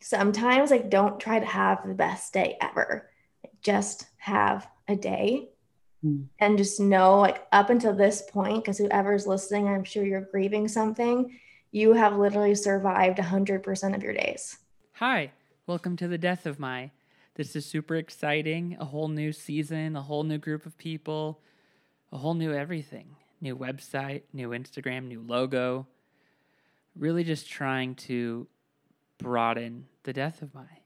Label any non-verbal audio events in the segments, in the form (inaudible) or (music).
sometimes like don't try to have the best day ever. Just have a day mm. and just know like up until this point, because whoever's listening, I'm sure you're grieving something, you have literally survived 100% of your days. Hi, welcome to the Death of My. This is super exciting. A whole new season, a whole new group of people, a whole new everything. New website, new Instagram, new logo. Really just trying to broaden the Death of My.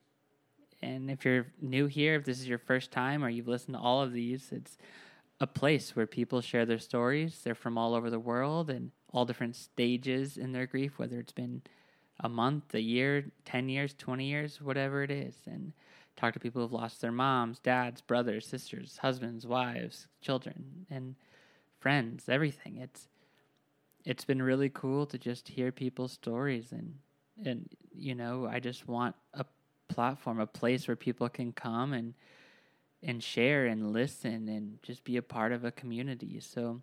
And if you're new here, if this is your first time or you've listened to all of these, it's a place where people share their stories. They're from all over the world and all different stages in their grief, whether it's been a month, a year, 10 years, 20 years, whatever it is. And talk to people who've lost their moms, dads, brothers, sisters, husbands, wives, children, and friends, everything. It's it's been really cool to just hear people's stories and and you know, I just want a platform, a place where people can come and and share and listen and just be a part of a community. So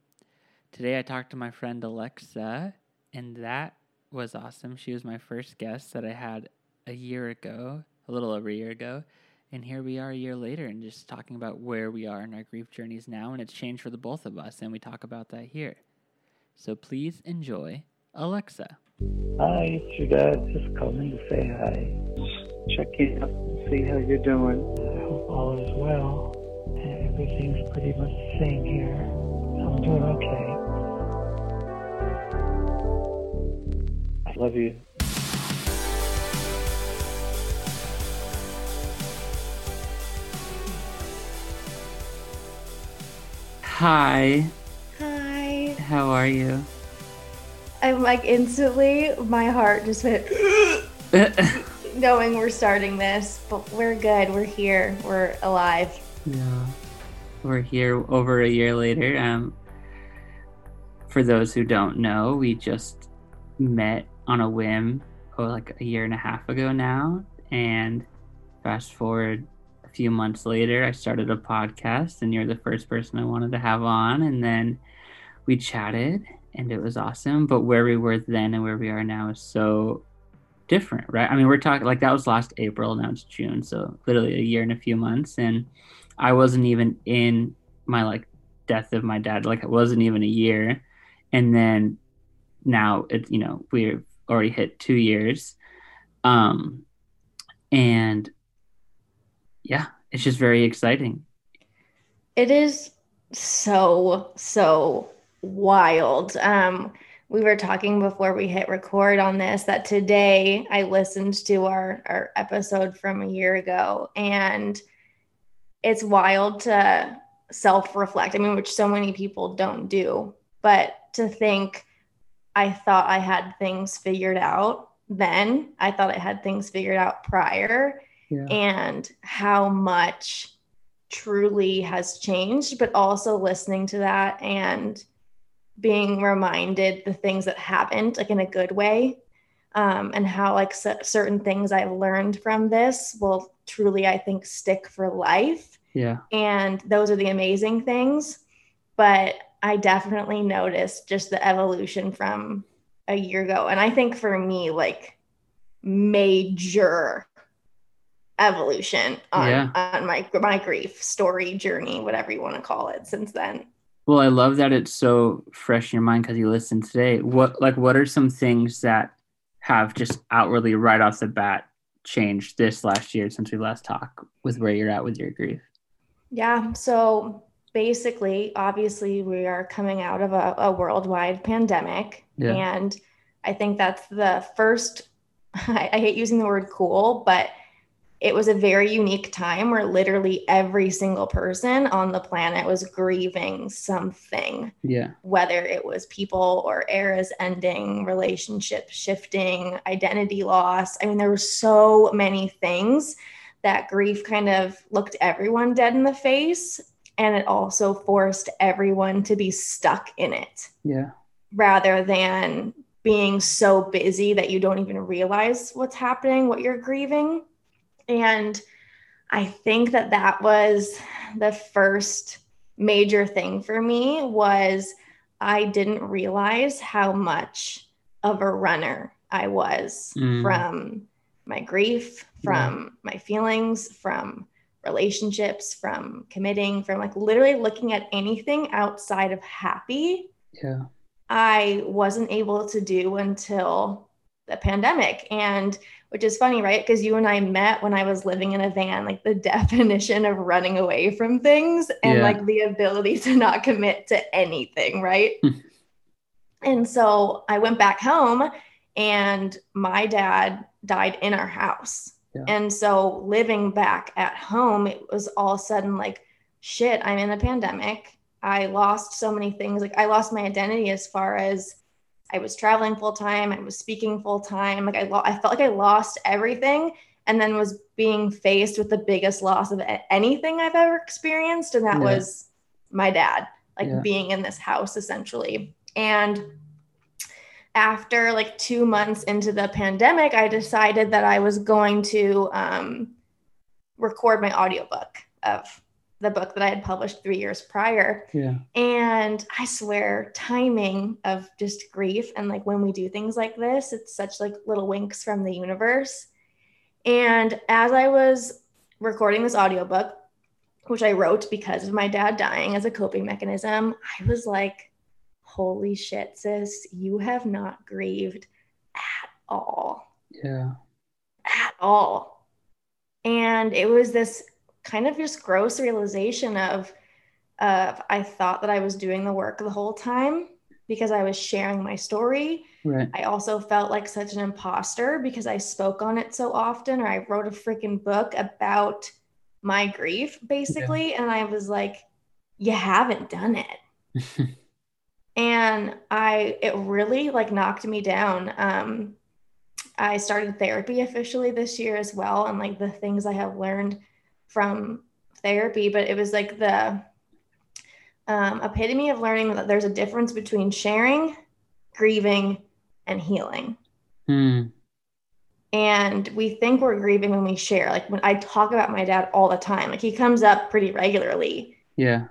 today I talked to my friend Alexa and that was awesome. She was my first guest that I had a year ago, a little over a year ago. And here we are a year later and just talking about where we are in our grief journeys now. And it's changed for the both of us. And we talk about that here. So please enjoy Alexa. Hi, it's your dad. Just calling to say hi. Check in and see how you're doing. I hope all is well. Everything's pretty much the same here. I'm doing okay. I love you. Hi. Hi. How are you? I'm like instantly, my heart just went (coughs) knowing we're starting this, but we're good. We're here. We're alive. Yeah. We're here over a year later. Um, for those who don't know, we just met on a whim, oh, like a year and a half ago now. And fast forward a few months later, I started a podcast, and you're the first person I wanted to have on. And then we chatted, and it was awesome. But where we were then and where we are now is so different, right? I mean, we're talking like that was last April, now it's June, so literally a year and a few months. And I wasn't even in my like death of my dad, like it wasn't even a year. And then now it's you know, we've already hit two years. Um and yeah, it's just very exciting. It is so, so wild. Um, we were talking before we hit record on this that today I listened to our, our episode from a year ago and it's wild to self reflect. I mean, which so many people don't do, but to think I thought I had things figured out then, I thought I had things figured out prior, yeah. and how much truly has changed, but also listening to that and being reminded the things that happened like in a good way um, and how like c- certain things i've learned from this will truly i think stick for life. Yeah. And those are the amazing things but i definitely noticed just the evolution from a year ago. And i think for me like major evolution on, yeah. on my my grief story journey whatever you want to call it since then well, I love that it's so fresh in your mind because you listened today. What like what are some things that have just outwardly right off the bat changed this last year since we last talked with where you're at with your grief? Yeah. So basically, obviously, we are coming out of a, a worldwide pandemic. Yeah. And I think that's the first, (laughs) I, I hate using the word cool, but it was a very unique time where literally every single person on the planet was grieving something. Yeah. Whether it was people or eras ending, relationship shifting, identity loss. I mean, there were so many things that grief kind of looked everyone dead in the face. And it also forced everyone to be stuck in it. Yeah. Rather than being so busy that you don't even realize what's happening, what you're grieving. And I think that that was the first major thing for me was I didn't realize how much of a runner I was mm. from my grief, from my feelings, from relationships, from committing, from like literally looking at anything outside of happy. Yeah. I wasn't able to do until the pandemic. And which is funny, right? Because you and I met when I was living in a van, like the (laughs) definition of running away from things and Yeah. like the ability to not commit to anything, right? Hmm. and so I went back home and my dad died in our house. Yeah. And so living back at home, it was all sudden like, shit, I'm in a pandemic. I lost so many things. Like I lost my identity as far as I was traveling full time, I was speaking full time. Like I, lo- I felt like I lost everything, and then was being faced with the biggest loss of anything I've ever experienced, and that Yeah. was my dad, like Yeah. being in this house essentially. And after like two months into the pandemic, I decided that I was going to um, record my audiobook of the book that I had published three years prior. Yeah. And I swear, timing of just grief and like when we do things like this, it's such like little winks from the universe. And as I was recording this audiobook, which I wrote because of my dad dying as a coping mechanism, I was like, holy shit, sis, you have not grieved at all Yeah. at all. And it was this kind of just gross realization of, of I thought that I was doing the work the whole time because I was sharing my story. Right. I also felt like such an imposter because I spoke on it so often, or I wrote a freaking book about my grief, basically. And I was like, you haven't done it (laughs) and i it really like knocked me down um i started therapy officially this year as well and like the things i have learned from therapy but it was like the um, epitome of learning that there's a difference between sharing grieving and healing Hmm. and we think we're grieving when we share like when i talk about my dad all the time like he comes up pretty regularly Yeah.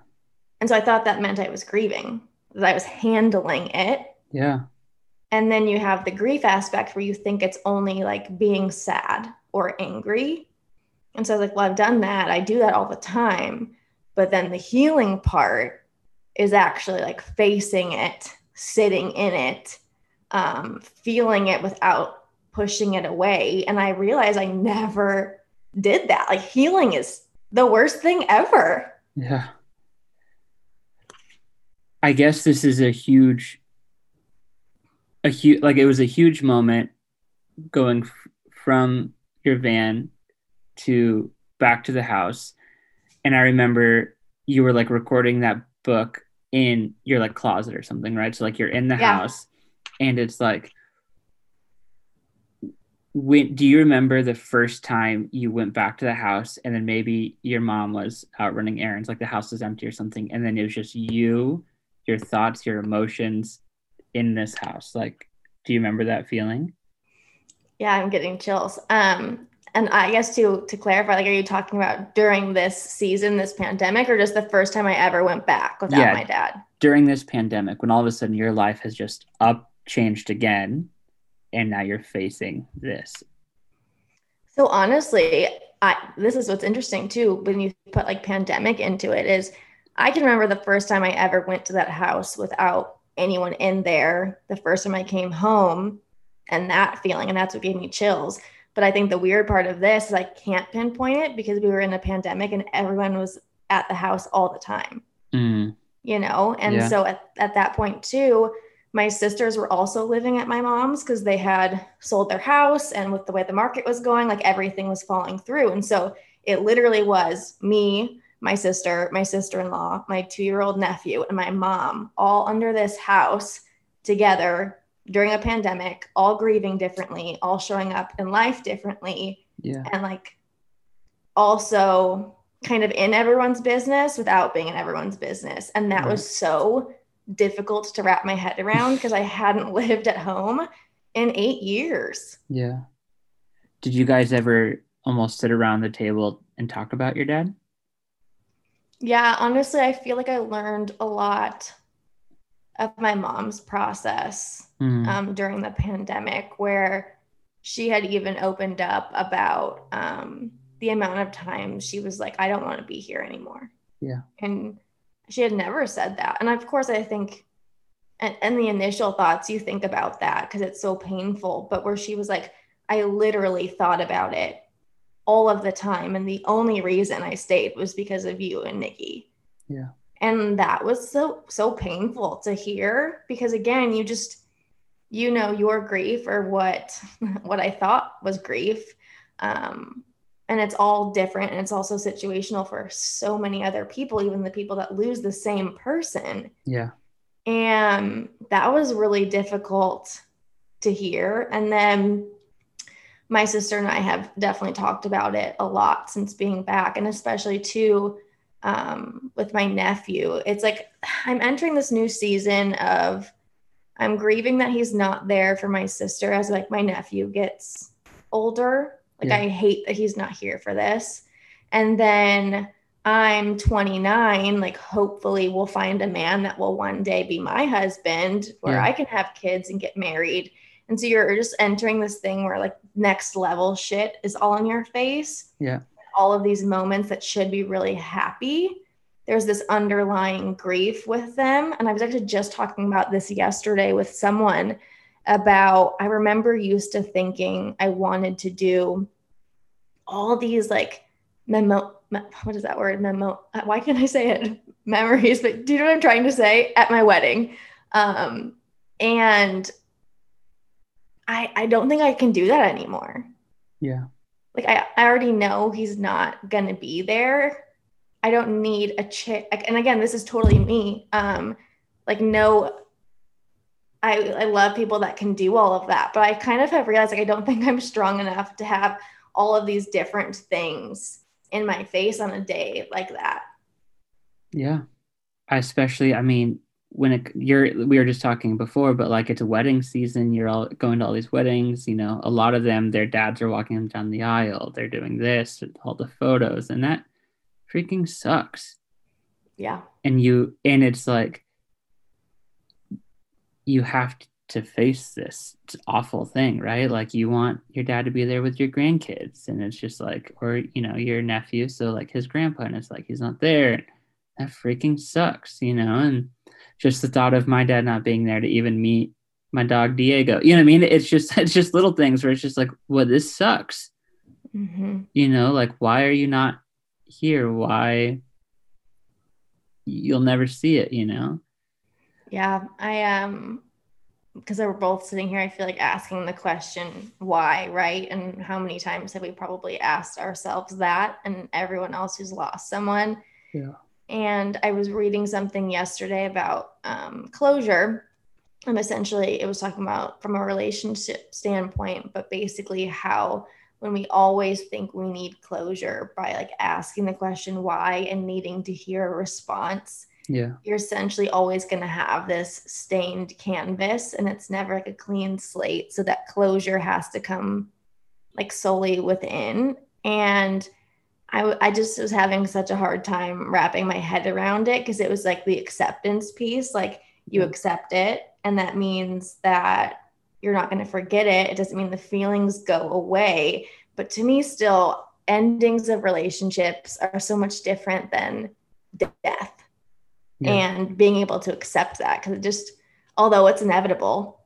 and so i thought that meant i was grieving that i was handling it Yeah. And then you have the grief aspect where you think it's only like being sad or angry. And so I was like, well, I've done that. I do that all the time. But then the healing part is actually like facing it, sitting in it, um, feeling it without pushing it away. And I realized I never did that. Like healing is the worst thing ever. Yeah. I guess this is a huge, a huge, like it was a huge moment going f- from your van to back to the house. And I remember you were like recording that book in your like closet or something, right? So like you're in the Yeah. house and it's like, when do you remember the first time you went back to the house and then maybe your mom was out running errands like the house was empty or something and then it was just you your thoughts your emotions in this house like do you remember that feeling Yeah, I'm getting chills. Um, and I guess to to clarify, like, are you talking about during this season, this pandemic, or just the first time I ever went back without Yeah. my dad? during this pandemic when all of a sudden your life has just up changed again and now you're facing this So honestly, I this is what's interesting too when you put like pandemic into it is I can remember the first time I ever went to that house without anyone in there. The first time I came home and that feeling and that's what gave me chills. But I think the weird part of this is I can't pinpoint it because we were in a pandemic and everyone was at the house all the time. Mm, you know and Yeah. so at, at that point too my sisters were also living at my mom's because they had sold their house and with the way the market was going like everything was falling through and so it literally was me my sister my sister-in-law my two-year-old nephew and my mom all under this house together during a pandemic all grieving differently all showing up in life differently. Yeah. And like also kind of in everyone's business without being in everyone's business. And that was so difficult to wrap my head around because I hadn't (laughs) lived at home in eight years. yeah. Did you guys ever almost sit around the table and talk about your dad? Yeah, honestly, I feel like I learned a lot of my mom's process Mm, um, during the pandemic where she had even opened up about um, the amount of times she was like, I don't want to be here anymore. Yeah. And she had never said that. And of course, I think, and, and the initial thoughts you think about that because it's so painful, but where she was like, I literally thought about it all of the time. And the only reason I stayed was because of you and Nikki. Yeah. And that was so, so painful to hear because again, you just, you know, your grief or what, (laughs) what I thought was grief. Um, and it's all different and it's also situational for so many other people even the people that lose the same person yeah and that was really difficult to hear and then my sister and i have definitely talked about it a lot since being back and especially too um, with my nephew it's like i'm entering this new season of i'm grieving that he's not there for my sister as like my nephew gets older like, yeah. I hate that he's not here for this. And then I'm 29. Like, hopefully, we'll find a man that will one day be my husband where yeah. I can have kids and get married. And so you're just entering this thing where, like, next level shit is all in your face. Yeah. All of these moments that should be really happy. There's this underlying grief with them. And I was actually just talking about this yesterday with someone about I remember used to thinking I wanted to do all these like memo what is that word? Memo why can't I say it? (laughs) Memories but do you know what I'm trying to say? At my wedding. Um and I I don't think I can do that anymore. Yeah like I, I already know he's not gonna be there I don't need a chick and again this is totally me um like no I, I love people that can do all of that, but I kind of have realized like I don't (laughs) think I'm strong enough to have all of these different things in my face on a day like that. Yeah. Especially, I mean, when it, you're, we were just talking before, but like it's a wedding season, you're all going to all these weddings, you know, a lot of them, their dads are walking them down the aisle, they're doing this, all the photos, and that freaking sucks. Yeah. And you, and it's like, you have to face this awful thing, right? Like you want your dad to be there with your grandkids, and it's just like, or you know, your nephew, so like his grandpa, and it's like he's not there. That freaking sucks, you know. And just the thought of my dad not being there to even meet my dog Diego, you know what I mean? It's just (laughs) it's just little things where it's just like, well, this sucks. Mm-hmm. You know, like why are you not here? Why? You'll never see it, you know. Yeah, I um because we're both sitting here, I feel like asking the question why, right? And how many times have we probably asked ourselves that and everyone else who's lost someone? Yeah. And I was reading something yesterday about um, closure. And essentially, it was talking about from a relationship standpoint, but basically how when we always think we need closure by like asking the question why and needing to hear a response yeah. you're essentially always going to have this stained canvas and it's never like a clean slate. So that closure has to come like solely within. And I, I just was having such a hard time wrapping my head around it because it was like the acceptance piece like you mm-hmm. accept it and that means that you're not going to forget it it doesn't mean the feelings go away but to me still endings of relationships are so much different than death yeah. and being able to accept that because it just although it's inevitable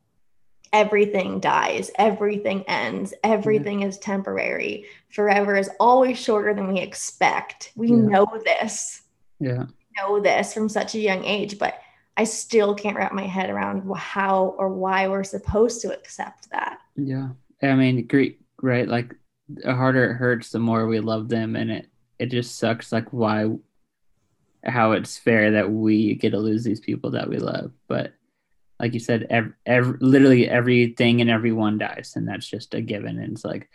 everything dies everything ends everything yeah. is temporary forever is always shorter than we expect we yeah. know this yeah know this from such a young age but i still can't wrap my head around how or why we're supposed to accept that yeah i mean great right like the harder it hurts the more we love them and it it just sucks like why how it's fair that we get to lose these people that we love. But like you said, every, every, literally everything and everyone dies, and that's just a given. And it's like,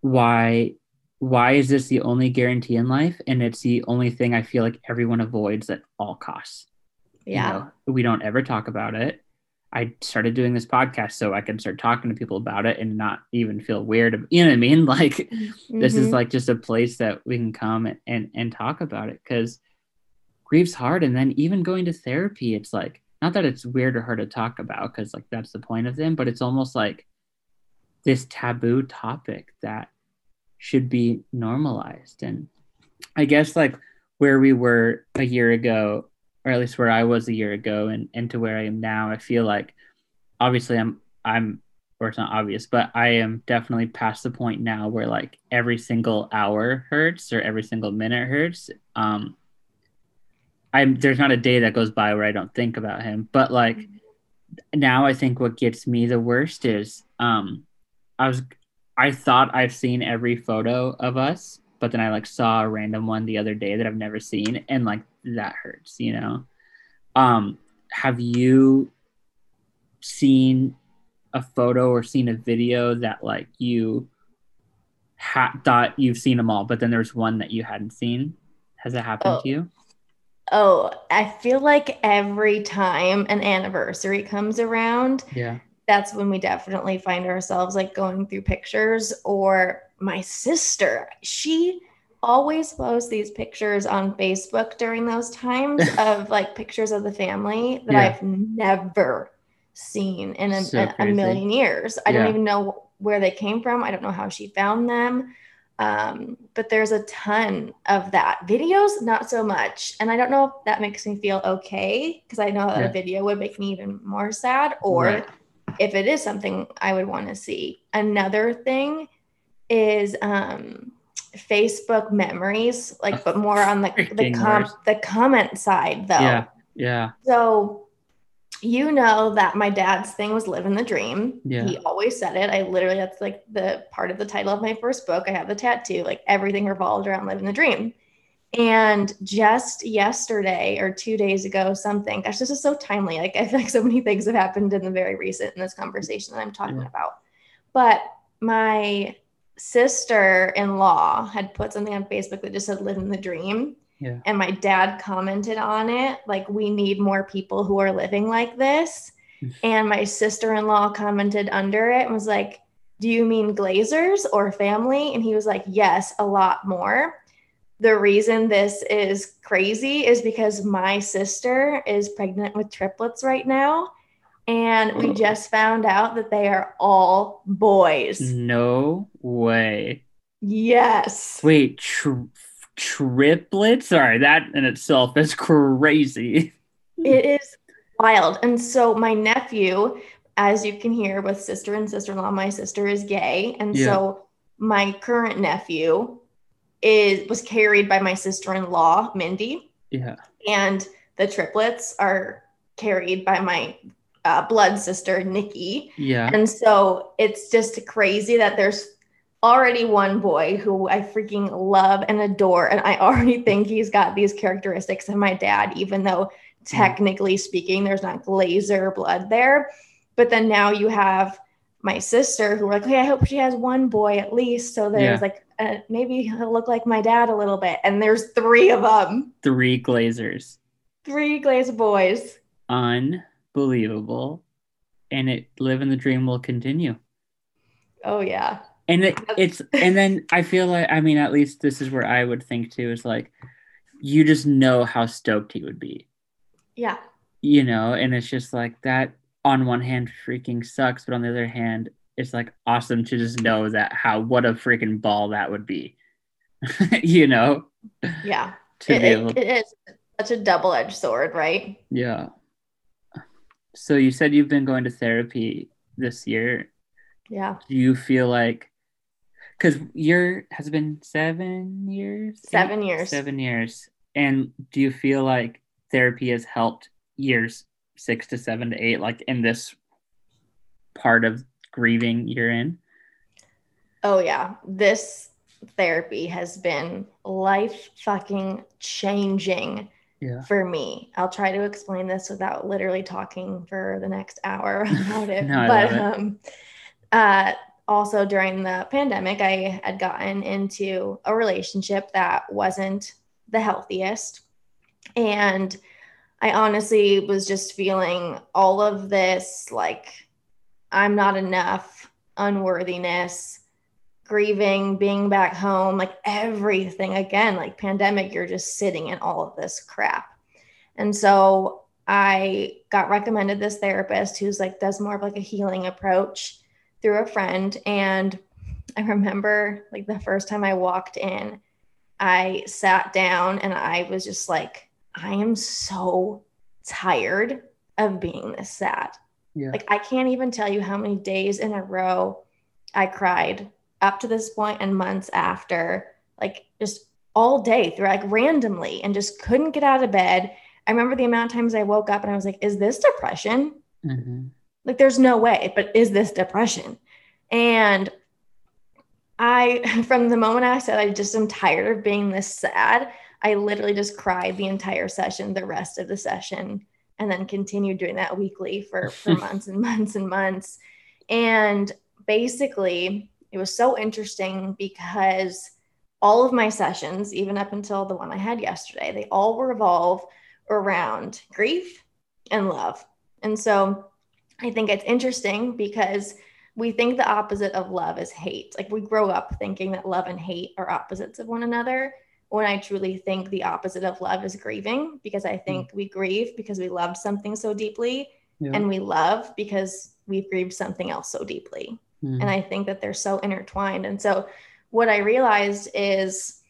why, why is this the only guarantee in life? And it's the only thing I feel like everyone avoids at all costs. Yeah, you know, we don't ever talk about it. I started doing this podcast so I can start talking to people about it and not even feel weird. You know what I mean? (laughs) Like mm-hmm. this is mm-hmm. like just a place that we can come and and talk about it because grief's hard. And then even going to therapy, it's like not that it's weird or hard to talk about because like that's the point of them, but it's almost like this taboo topic that should be normalized. And i guess like where we were a year ago or at least where i was a year ago and, and to where i am now i feel like obviously i'm i'm or it's not obvious but i am definitely past the point now where like every single hour hurts or every single minute hurts. Um i'm there's not a day that goes by where i don't think about him but like now i think what gets me the worst is um I was I thought I've seen every photo of us, but then I like saw a random one the other day that I've never seen and like that hurts, you know. Um have you seen a photo or seen a video that like you ha- thought you've seen them all, but then there's one that you hadn't seen? Has that happened oh. to you? Oh, I feel like every time an anniversary comes around, Yeah. that's when we definitely find ourselves like going through pictures or my sister she always posts these pictures on facebook during those times (laughs) of like pictures of the family that Yeah. i've never seen in a, So a- a million years i Yeah. don't even know where they came from i don't know how she found them um, but there's a ton of that videos not so much and i don't know if that makes me feel okay because i know that Yeah. a video would make me even more sad or Right. if it is something I would want to see. Another thing is um Facebook memories, like but (laughs) more on the the com- the comment side though. Yeah. Yeah. So you know that my dad's thing was living the dream. Yeah. He always said it. I literally that's like the part of the title of my first book. I have the tattoo. Like everything revolved around living the dream. And just yesterday or two days ago, something, gosh, this is so timely. Like (laughs) I feel like so many things have happened in the very recent in this conversation that I'm talking Yeah. about. But my sister-in-law had put something on Facebook that just said living the dream. Yeah. And my dad commented on it, like, we need more people who are living like this. and my sister-in-law commented under it and was like, Do you mean Glazers or family? And he was like, Yes, a lot more the reason this is crazy is because my sister is pregnant with triplets right now. And we just found out that they are all boys. No way. Yes. Wait, tri- triplets? Sorry, that in itself is crazy. It is wild. And so my nephew, as you can hear with sister and sister-in-law, my sister is gay. And Yeah. so my current nephew is was carried by my sister-in-law, Mindy. Yeah. and the triplets are carried by my uh, blood sister Nikki. Yeah. And so it's just crazy that there's already one boy who I freaking love and adore, and I already (laughs) think he's got these characteristics of my dad, even though technically speaking, there's not glazer blood there. But then now you have my sister who were like, hey, I hope she has one boy at least. So there's Yeah. like, uh, maybe he'll look like my dad a little bit. And there's three of them, Three glazers. three glazer boys. Unbelievable. And it living the dream will continue. Oh, yeah. And it, it's and then I feel like I mean at least this is where I would think too is like you just know how stoked he would be. Yeah. You know, and it's just like that on one hand freaking sucks, but on the other hand, it's like awesome to just know that how what a freaking ball that would be. (laughs) you know? Yeah. To It, be it- it is such a double edged sword, right? Yeah. So you said you've been going to therapy this year. Yeah. Do you feel like because your has been seven years? Seven Eight? years. Seven years. And do you feel like therapy has helped years six to seven to eight, like in this part of grieving you're in? Oh, yeah. This therapy has been life fucking changing Yeah. for me. I'll try to explain this without literally talking for the next hour (laughs) about it. (laughs) No, but it. um uh also during the pandemic I had gotten into a relationship that wasn't the healthiest. And I honestly was just feeling all of this like I'm not enough, unworthiness, grieving, being back home, like everything. Again, like pandemic, you're just sitting in all of this crap. And so I got recommended this therapist who's like does more of like a healing approach through a friend. And I remember like the first time I walked in, I sat down and I was just like, I am so tired of being this sad. Yeah. Like I can't even tell you how many days in a row I cried up to this point and months after, like just all day through like randomly and just couldn't get out of bed. I remember the amount of times I woke up and I was like, is this depression? Mm-hmm. Like, there's no way, but is this depression? And I, (laughs) from the moment I said I just am tired of being this sad, I literally just cried the entire session, the rest of the session, and then continued doing that weekly for, for (laughs) months and months and months. And basically, it was so interesting because all of my sessions, even up until the one I had yesterday, they all revolve around grief and love. And so I think it's interesting because we think the opposite of love is hate. Like we grow up thinking that love and hate are opposites of one another. When I truly think the opposite of love is grieving, because I think mm. we grieve because we loved something so deeply, yeah. and we love because we've grieved something else so deeply. Mm. And I think that they're so intertwined. And so what I realized is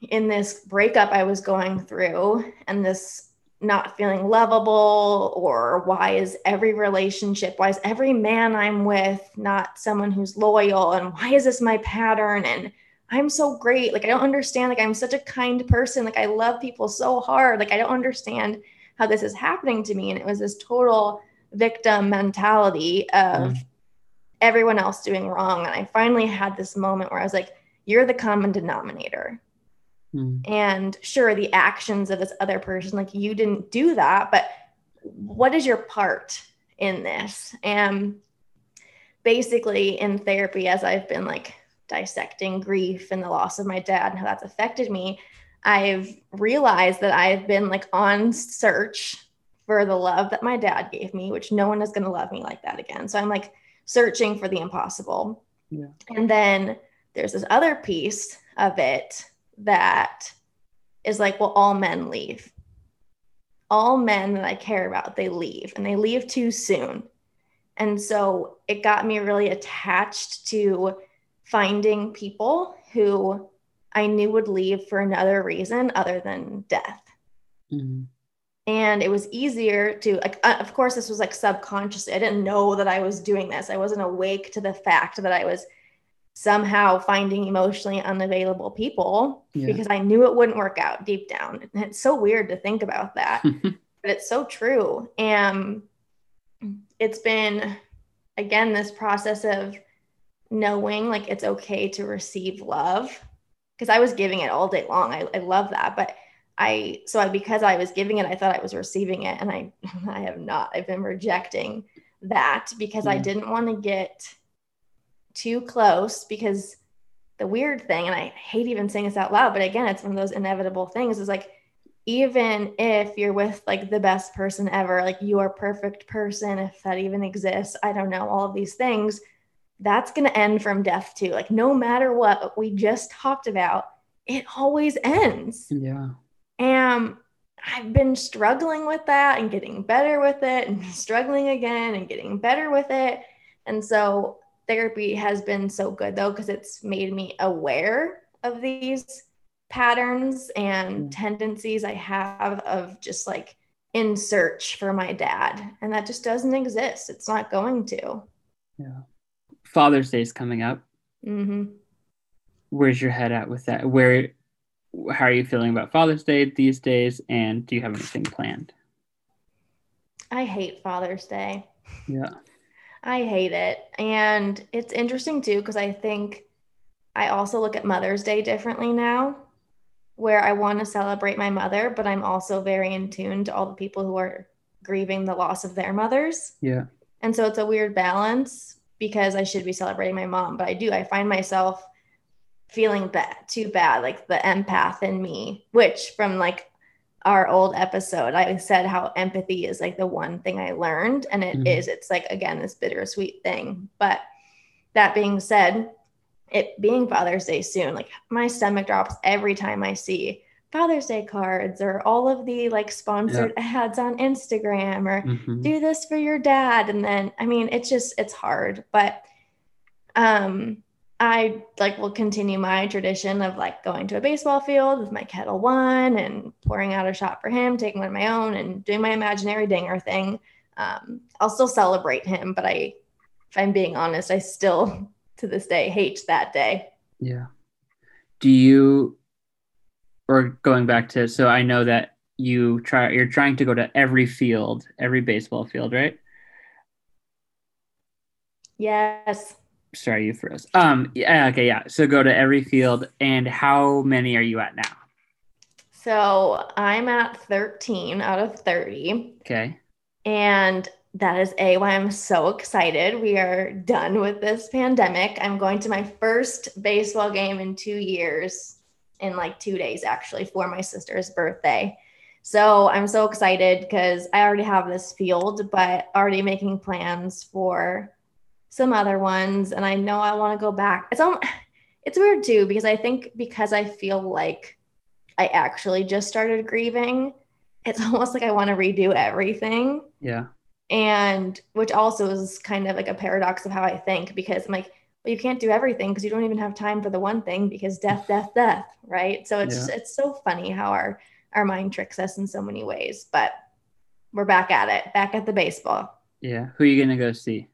in this breakup I was going through and this not feeling lovable or why is every relationship why is every man i'm with not someone who's loyal and why is this my pattern? And i'm so great. Like i don't understand. Like i'm such a kind person. Like i love people so hard. Like i don't understand how this is happening to me. And it was this total victim mentality of mm. everyone else doing wrong. And i finally had this moment where i was like you're the common denominator Mm. And sure, the actions of this other person, like you didn't do that, but what is your part in this? And basically, in therapy, as I've been like dissecting grief and the loss of my dad and how that's affected me, I've realized that I've been like on search for the love that my dad gave me, which no one is going to love me like that again. So I'm like searching for the impossible. Yeah. And then there's this other piece of it that is like, well, all men leave. All men that I care about, they leave and they leave too soon. And so it got me really attached to finding people who I knew would leave for another reason other than death. Mm-hmm. And it was easier to, like, uh, of course, this was like subconsciously. I didn't know that I was doing this. I wasn't awake to the fact that I was somehow finding emotionally unavailable people yeah. because I knew it wouldn't work out deep down. And it's so weird to think about that, (laughs) but it's so true. And it's been, again, this process of knowing like it's okay to receive love because I was giving it all day long. I, I love that. But I, so I, because I was giving it, I thought I was receiving it. And I, (laughs) I have not. I've been rejecting that because yeah. I didn't want to get too close because the weird thing, and I hate even saying this out loud, but again, it's one of those inevitable things is like, even if you're with like the best person ever, like your perfect person, if that even exists, I don't know, all of these things, that's going to end from death too. Like, no matter what we just talked about, it always ends. Yeah. And I've been struggling with that and getting better with it and struggling again and getting better with it. And so therapy has been so good though because it's made me aware of these patterns and mm. tendencies I have of just like in search for my dad and that just doesn't exist. It's not going to. Yeah. Father's day is coming up. Mm-hmm. where's your head at with that? Where how are you feeling about father's day these days and do you have anything planned? I hate father's day. Yeah I hate it. And it's interesting too, because I think I also look at Mother's Day differently now, where I want to celebrate my mother, but I'm also very in tune to all the people who are grieving the loss of their mothers. Yeah. And so it's a weird balance because I should be celebrating my mom, but I do. I find myself feeling bad, too bad, like the empath in me, which from like our old episode, I said how empathy is like the one thing I learned. And it mm-hmm. is. it's like, again, this bittersweet thing. But that being said, it being Father's Day soon, like my stomach drops every time I see Father's Day cards or all of the like sponsored ads on Instagram or Mhm. do this for your dad and then I mean it's just it's hard but um I like will continue my tradition of like going to a baseball field with my Ketel One and pouring out a shot for him, taking one of my own and doing my imaginary dinger thing. Um, I'll still celebrate him, but I, if I'm being honest, I still (laughs) to this day hate that day. Yeah. Do you, or going back to, so I know that you try, you're trying to go to every field, every baseball field, right? Yes. Sorry, you froze. Um, yeah, okay, yeah. So go to every field, and how many are you at now? So I'm at 13 out of 30. Okay. And that is A, why I'm so excited. We are done with this pandemic. I'm going to my first baseball game in two years, in like two days, actually, for my sister's birthday. So I'm so excited because I already have this field, but already making plans for some other ones. And I know I want to go back. It's all, (sighs) it's weird too, because I think because I feel like I actually just started grieving, it's (laughs) almost like I want to redo everything Yeah. and which also is kind of like a paradox of how I think because I'm like, well, you can't do everything because you don't even have time for the one thing because death, death, death, right? So it's Yeah. it's so funny how our our mind tricks us in so many ways. But we're back at it, back at the baseball. Yeah. Who are you gonna go see?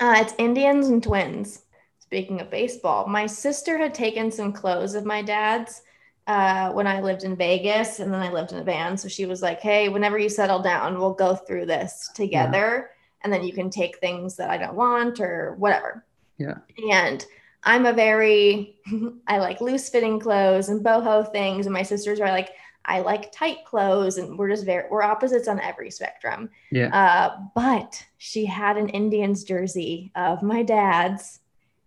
Uh, it's Indians and Twins. Speaking of baseball, my sister had taken some clothes of my dad's uh, when I lived in Vegas, and then I lived in a van. So she was like, "Hey, whenever you settle down, we'll go through this together, and then you can take things that I don't want or whatever." Yeah. And I'm a very (laughs) I like loose fitting clothes and boho things, and my sisters are like, I like tight clothes, and we're just very we're opposites on every spectrum. Yeah. Uh, but she had an Indians jersey of my dad's.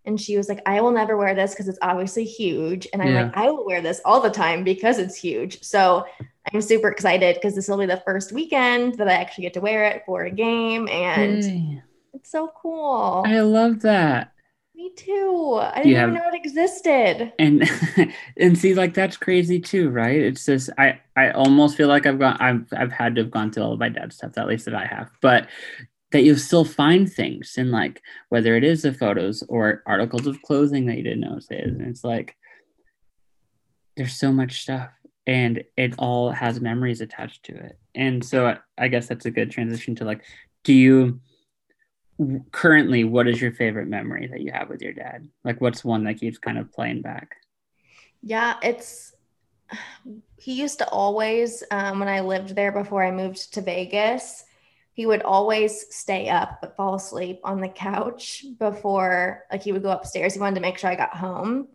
And she was like, I will never wear this because it's obviously huge. And I'm Yeah. like, I will wear this all the time because it's huge. So I'm super excited because this will be the first weekend that I actually get to wear it for a game. And it's so cool. I love that. Me too. I didn't even know it existed. and (laughs) and see like that's crazy too right it's just i i almost feel like i've gone i've i've had to have gone through all of my dad's stuff at least that i have but that you still find things and like whether it is the photos or articles of clothing that you didn't know it is and it's like there's so much stuff and it all has memories attached to it and so I, guess that's a good transition to like do you currently what is your favorite memory that you have with your dad like what's one that keeps kind of playing back Yeah, it's he used to always um, when I lived there before I moved to Vegas, he would always stay up but fall asleep on the couch before like he would go upstairs. He wanted to make sure I got home.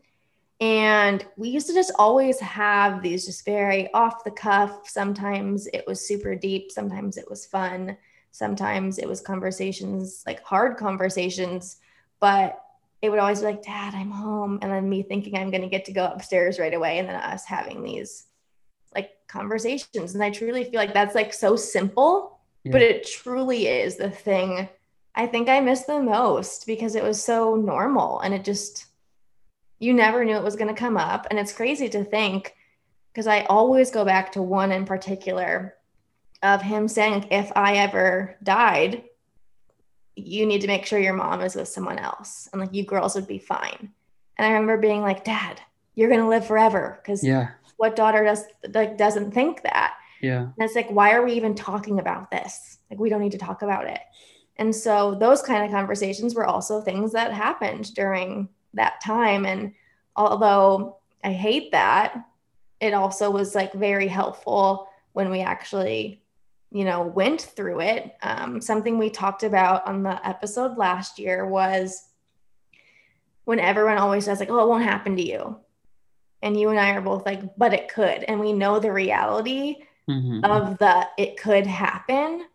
And we used to just always have these just very off the cuff. Sometimes it was super deep, sometimes it was fun, sometimes it was conversations, like hard conversations, but it would always be like, Dad, I'm home. And then me thinking I'm going to get to go upstairs right away. And then us having these like conversations. And I truly feel like that's like so simple, but it truly is the thing I think I miss the most because it was so normal and it just, you never knew it was going to come up. And it's crazy to think because I always go back to one in particular of him saying, if I ever died, you need to make sure your mom is with someone else and like you girls would be fine. And I remember being like, Dad, you're gonna live forever. Cause yeah what daughter does like doesn't think that? yeah And it's like, why are we even talking about this? Like we don't need to talk about it. And so those kind of conversations were also things that happened during that time. And although I hate that, it also was like very helpful when we actually you know went through it. Um, something we talked about on the episode last year was when everyone always says like oh it won't happen to you. And you and i are both like but it could. And we know the reality Mhm. of the it could happen.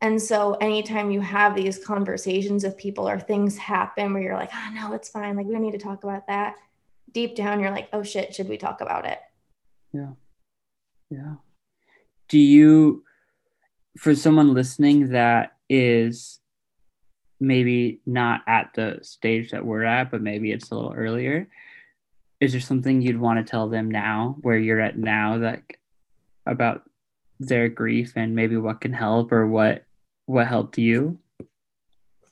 And so anytime you have these conversations of people or things happen where you're like oh no it's fine. Like we don't need to talk about that. Deep down you're like oh shit should we talk about it? Yeah. Yeah. Do you, for someone listening that is maybe not at the stage that we're at, but maybe it's a little earlier, is there something you'd want to tell them now where you're at now that about their grief and maybe what can help or what what helped you?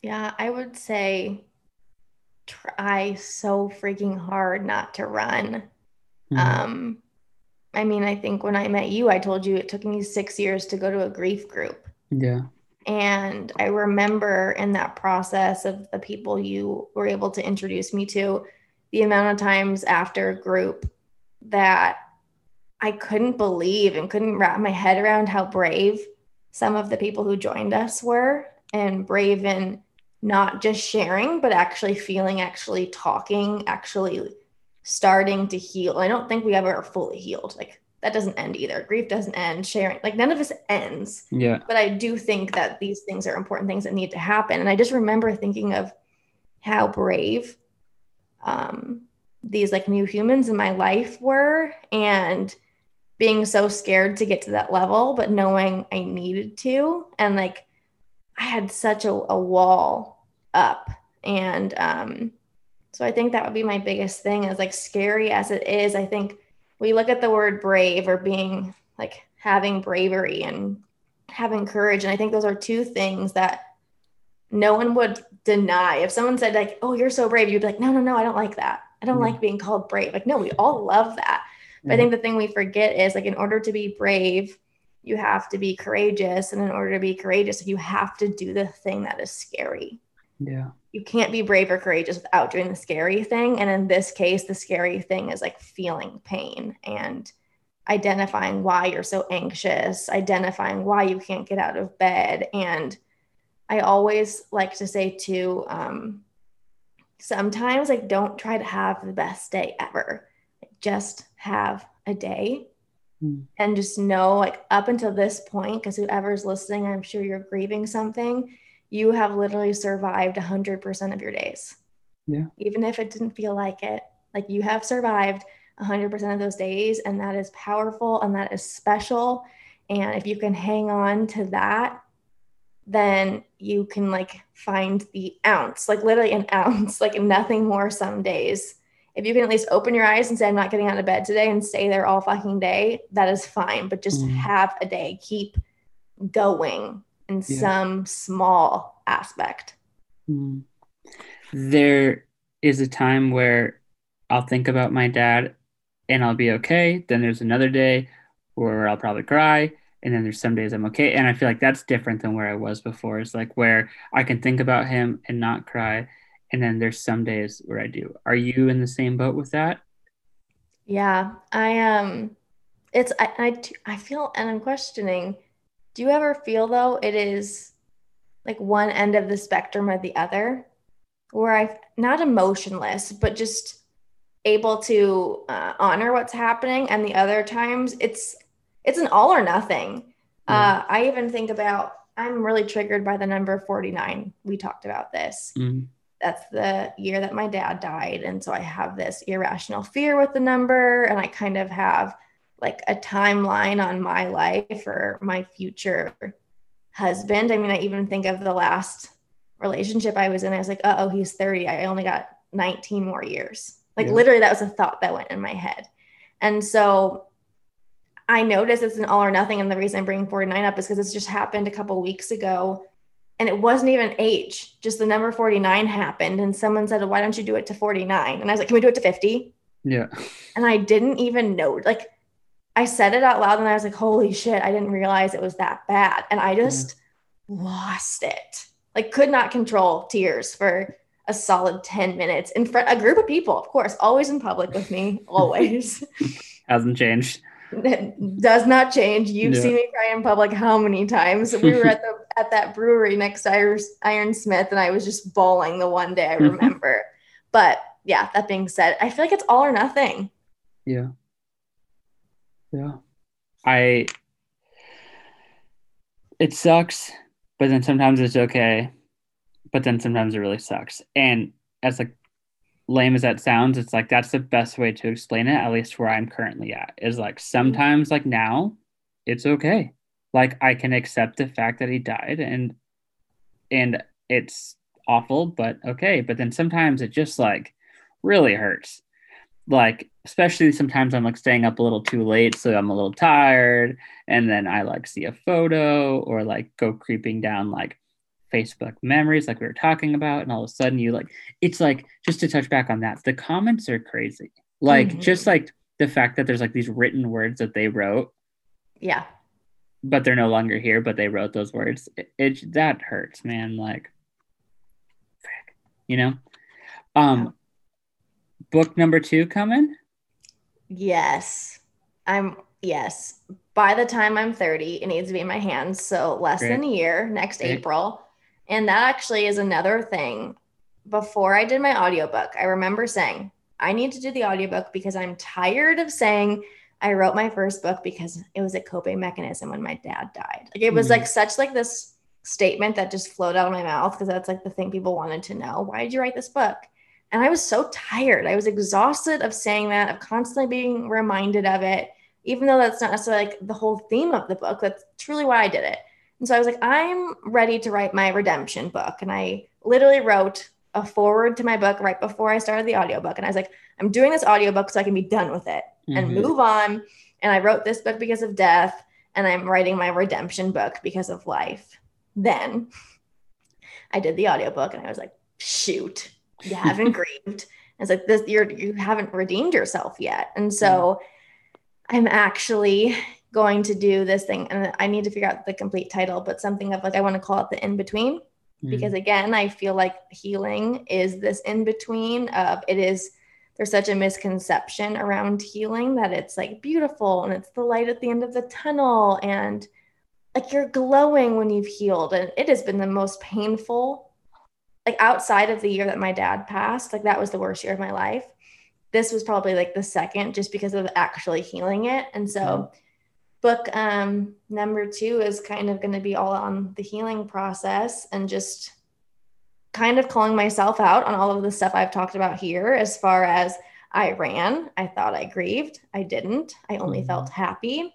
Yeah, I would say try so freaking hard not to run. Mm-hmm. Um I mean, I think when I met you, I told you it took me 6 years to go to a grief group. Yeah. And I remember in that process of the people you were able to introduce me to, the amount of times after a group that I couldn't believe and couldn't wrap my head around how brave some of the people who joined us were and brave in not just sharing, but actually feeling, actually talking, actually starting to heal. I don't think we ever are fully healed. Like that doesn't end either. Grief doesn't end. Sharing, like none of this ends. Yeah. But I do think that these things are important things that need to happen. And I just remember thinking of how brave um, these like new humans in my life were and being so scared to get to that level, but knowing I needed to. And like I had such a, a wall up. And um, so I think that would be my biggest thing is like scary as it is. I think we look at the word brave or being like having bravery and having courage. And I think those are two things that no one would deny. If someone said, like, oh, you're so brave, you'd be like, no, no, no, I don't like that. I don't mm-hmm. like being called brave. Like, no, we all love that. But mm-hmm. I think the thing we forget is like, in order to be brave, you have to be courageous. And in order to be courageous, you have to do the thing that is scary. Yeah. You can't be brave or courageous without doing the scary thing. And in this case, the scary thing is like feeling pain and identifying why you're so anxious, identifying why you can't get out of bed. And I always like to say too, um, sometimes like don't try to have the best day ever. Just have a day mm. and just know like up until this point, because whoever's listening, I'm sure you're grieving something you have literally survived 100% of your days. Yeah. Even if it didn't feel like it, like you have survived 100% of those days. And that is powerful and that is special. And if you can hang on to that, then you can like find the ounce, like literally an (laughs) ounce, like nothing more some days. If you can at least open your eyes and say, I'm not getting out of bed today and stay there all fucking day, that is fine. But just mm. have a day, keep going in yeah. some small aspect. Mm. There is a time where I'll think about my dad and I'll be okay. Then there's another day where I'll probably cry. And then there's some days I'm okay. And I feel like that's different than where I was before. It's like where I can think about him and not cry. And then there's some days where I do. Are you in the same boat with that? Yeah, I um it's I I, I feel and I'm questioning do you ever feel though it is like one end of the spectrum or the other, where I not emotionless, but just able to uh, honor what's happening, and the other times it's it's an all or nothing. Mm. Uh, I even think about I'm really triggered by the number 49. We talked about this. Mm. That's the year that my dad died. And so I have this irrational fear with the number, and I kind of have like a timeline on my life or my future husband. I mean, I even think of the last relationship I was in. I was like, oh, he's 30. I only got 19 more years. Like yeah. literally, that was a thought that went in my head. And so I noticed it's an all or nothing. And the reason I'm bringing 49 up is because this just happened a couple weeks ago. And it wasn't even age, just the number 49 happened. And someone said, why don't you do it to 49? And I was like, can we do it to 50? Yeah. And I didn't even know. Like, I said it out loud and I was like, holy shit, I didn't realize it was that bad. And I just yeah. lost it. Like, could not control tears for a solid 10 minutes in front a group of people, of course, always in public with me, (laughs) always. Hasn't changed. It does not change. You've yeah. seen me cry in public how many times? We were at the (laughs) at that brewery next to Iron Smith, and I was just bawling the one day I mm-hmm. remember. but yeah, that being said, I feel like it's all or nothing. Yeah. Yeah. I it sucks, but then sometimes it's okay. But then sometimes it really sucks. And as like lame as that sounds, it's like that's the best way to explain it, at least where I'm currently at. Is like sometimes like now it's okay. Like I can accept the fact that he died and and it's awful, but okay. But then sometimes it just like really hurts. Like especially sometimes I'm like staying up a little too late, so I'm a little tired, and then I like see a photo or like go creeping down like Facebook memories, like we were talking about, and all of a sudden you like it's like just to touch back on that, the comments are crazy. Like mm-hmm. just like the fact that there's like these written words that they wrote. Yeah. But they're no longer here, but they wrote those words. It, it that hurts, man. Like, you know. Um. Book number two coming. Yes, I'm. Yes, by the time I'm 30, it needs to be in my hands. So less Great. than a year, next Great. April. And that actually is another thing. Before I did my audiobook, I remember saying, I need to do the audiobook because I'm tired of saying I wrote my first book because it was a coping mechanism when my dad died. Like it was mm-hmm. like such like this statement that just flowed out of my mouth because that's like the thing people wanted to know. Why did you write this book? And I was so tired. I was exhausted of saying that, of constantly being reminded of it, even though that's not necessarily like the whole theme of the book. That's truly why I did it. And so I was like, I'm ready to write my redemption book. And I literally wrote a forward to my book right before I started the audiobook. And I was like, I'm doing this audiobook so I can be done with it mm-hmm. and move on. And I wrote this book because of death, and I'm writing my redemption book because of life. Then I did the audiobook and I was like, shoot, you haven't grieved. It's like, this you're you haven't redeemed yourself yet. And so. I'm actually going to do this thing and I need to figure out the complete title, but something of like I want to call it the in between mm. because again i feel like healing is this in between of it is there's such a misconception around healing that it's like beautiful and it's the light at the end of the tunnel and like you're glowing when you've healed and it has been the most painful like outside of the year that my dad passed like that was the worst year of my life this was probably like the second just because of actually healing it and so mm book um, number two is kind of going to be all on the healing process and just kind of calling myself out on all of the stuff I've talked about here as far as I ran. I thought I grieved. I didn't. I only mm-hmm. felt happy.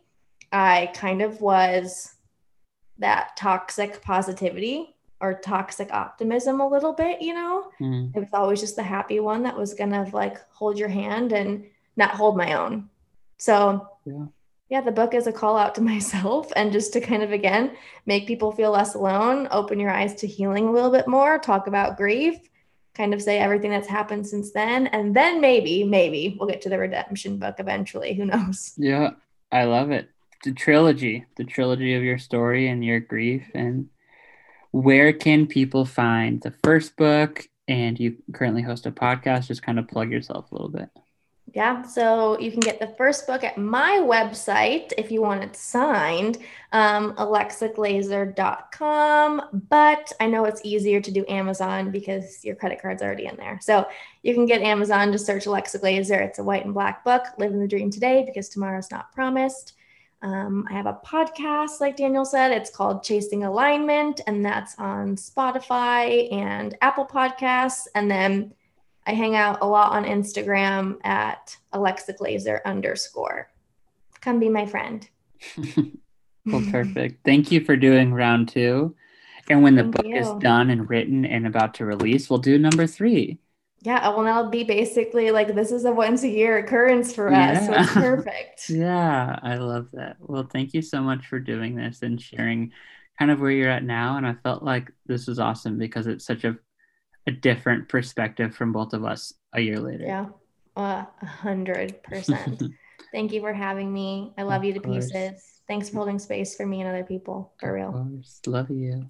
I kind of was that toxic positivity or toxic optimism a little bit, you know? Mm-hmm. It was always just the happy one that was going to like hold your hand and not hold my own. So, yeah yeah, the book is a call out to (laughs) myself and just to kind of again make people feel less alone, open your eyes to healing a little bit more, talk about grief, kind of say everything that's happened since then. And then maybe, maybe we'll get to the redemption book eventually. Who knows? Yeah, I love it. The trilogy, the trilogy of your story and your grief. And where can people find the first book? And you currently host a podcast. Just kind of plug yourself a little bit. Yeah, so you can get the first book at my website if you want it signed, um, alexaglazer.com. But I know it's easier to do Amazon because your credit card's already in there. So you can get Amazon, just search Alexa Glazer. It's a white and black book, Living the Dream Today, because tomorrow's not promised. Um, I have a podcast, like Daniel said, it's called Chasing Alignment, and that's on Spotify and Apple Podcasts. And then I hang out a lot on Instagram at Alexa Glazer underscore. Come be my friend. (laughs) well, perfect. Thank you for doing round two. And when the Thank book you. is done and written and about to release, we'll do number three. Yeah, uh, well, that'll be basically like this is a once a year occurrence for us. Yeah. So it's (laughs) perfect. yeah, I love that. Well, thank you so much for doing this and sharing kind of where you're at now. And I felt like this was awesome because it's such a a different perspective from both of us a year later. Yeah, a hundred percent. (laughs) Thank you for having me. I love of you to course. pieces. Thanks for holding space for me and other people. For real. Love you.